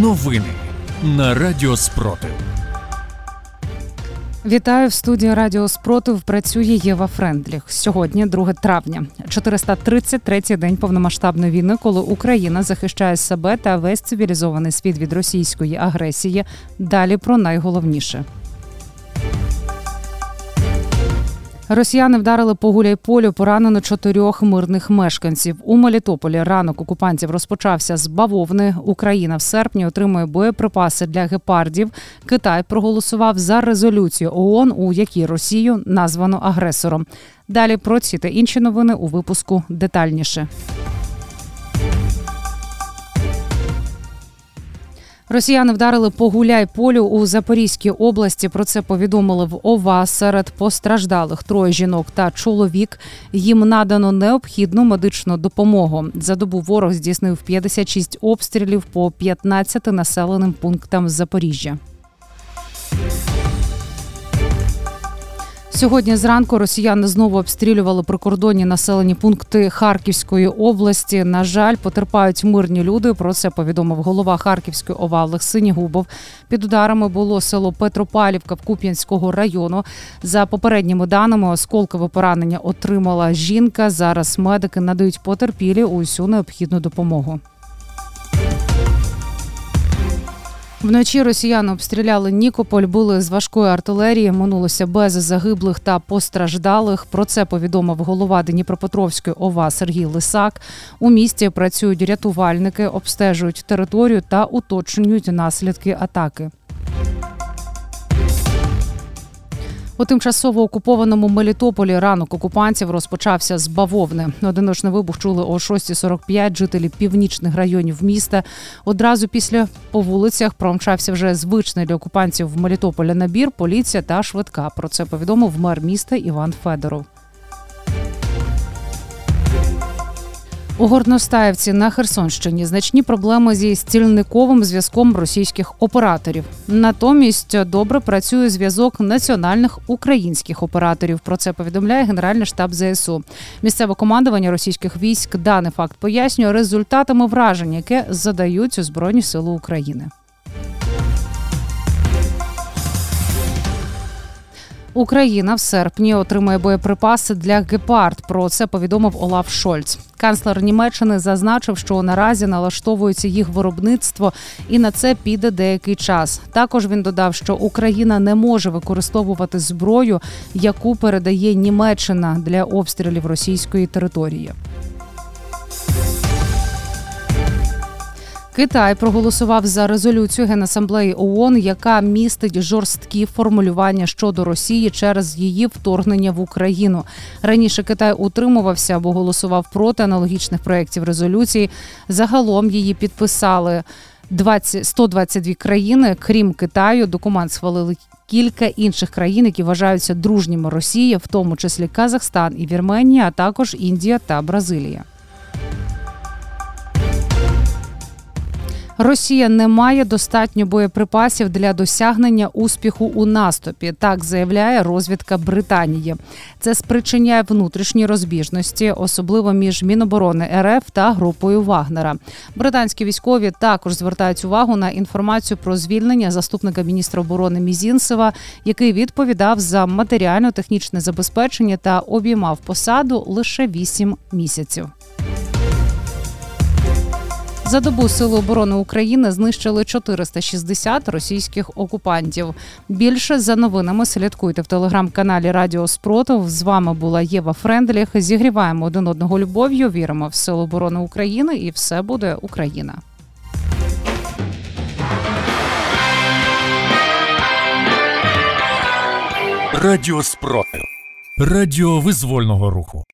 Новини на Радіо Спротив. Вітаю в студії Радіо Спротив. Працює Єва Френдліх. Сьогодні 2 травня, 433-й день повномасштабної війни, коли Україна захищає себе та весь цивілізований світ від російської агресії. Далі про найголовніше. Росіяни вдарили по Гуляйполю, поранено чотирьох мирних мешканців. У Мелітополі ранок окупантів розпочався з бавовни. Україна в серпні отримує боєприпаси для гепардів. Китай проголосував за резолюцію ООН, у якій Росію названо агресором. Далі про ці та інші новини у випуску детальніше. Росіяни вдарили по гуляй-полю у Запорізькій області. Про це повідомили в ОВА. Серед постраждалих троє жінок та чоловік. Їм надано необхідну медичну допомогу. За добу ворог здійснив 56 обстрілів по 15 населеним пунктам Запоріжжя. Сьогодні зранку росіяни знову обстрілювали прикордонні населені пункти Харківської області. На жаль, потерпають мирні люди. Про це повідомив голова Харківської ОВА Олег Синігубов. Під ударами було село Петропалівка Куп'янського району. За попередніми даними, осколкове поранення отримала жінка. Зараз медики надають потерпілі усю необхідну допомогу. Вночі росіяни обстріляли Нікополь, були з важкої артилерії. Минулося без загиблих та постраждалих. Про це повідомив голова Дніпропетровської ОВА Сергій Лисак. У місті працюють рятувальники, обстежують територію та уточнюють наслідки атаки. У тимчасово окупованому Мелітополі ранок окупантів розпочався з бавовни. Одиночний вибух чули о 6.45 жителі північних районів міста. Одразу після по вулицях промчався вже звичний для окупантів в Мелітополі набір, поліція та швидка. Про це повідомив мер міста Іван Федоров. У Горностаївці на Херсонщині значні проблеми зі стільниковим зв'язком російських операторів. Натомість добре працює зв'язок національних українських операторів. Про це повідомляє Генеральний штаб ЗСУ. Місцеве командування російських військ даний факт пояснює результатами вражень, яке задають у Збройні Сили України. Україна в серпні отримає боєприпаси для гепард. Про це повідомив Олаф Шольц. Канцлер Німеччини зазначив, що наразі налаштовується їх виробництво, і на це піде деякий час. Також він додав, що Україна не може використовувати зброю, яку передає Німеччина для обстрілів російської території. Китай проголосував за резолюцію Генасамблеї ООН, яка містить жорсткі формулювання щодо Росії через її вторгнення в Україну. Раніше Китай утримувався або голосував проти аналогічних проєктів резолюції. Загалом її підписали 20, 122 країни, крім Китаю. Документ схвалили. Кілька інших країн, які вважаються дружніми Росії, в тому числі Казахстан і Вірменія, а також Індія та Бразилія. Росія не має достатньо боєприпасів для досягнення успіху у наступі. Так заявляє розвідка Британії. Це спричиняє внутрішні розбіжності, особливо між Міноборони РФ та групою Вагнера. Британські військові також звертають увагу на інформацію про звільнення заступника міністра оборони Мізінцева, який відповідав за матеріально-технічне забезпечення та обіймав посаду лише 8 місяців. За добу Сили оборони України знищили 460 російських окупантів. Більше за новинами слідкуйте в телеграм-каналі Радіо Спротив. З вами була Єва Френдліх. Зігріваємо один одного любов'ю. Віримо в силу оборони України, і все буде Україна. Радіо Спротив. Радіо визвольного руху.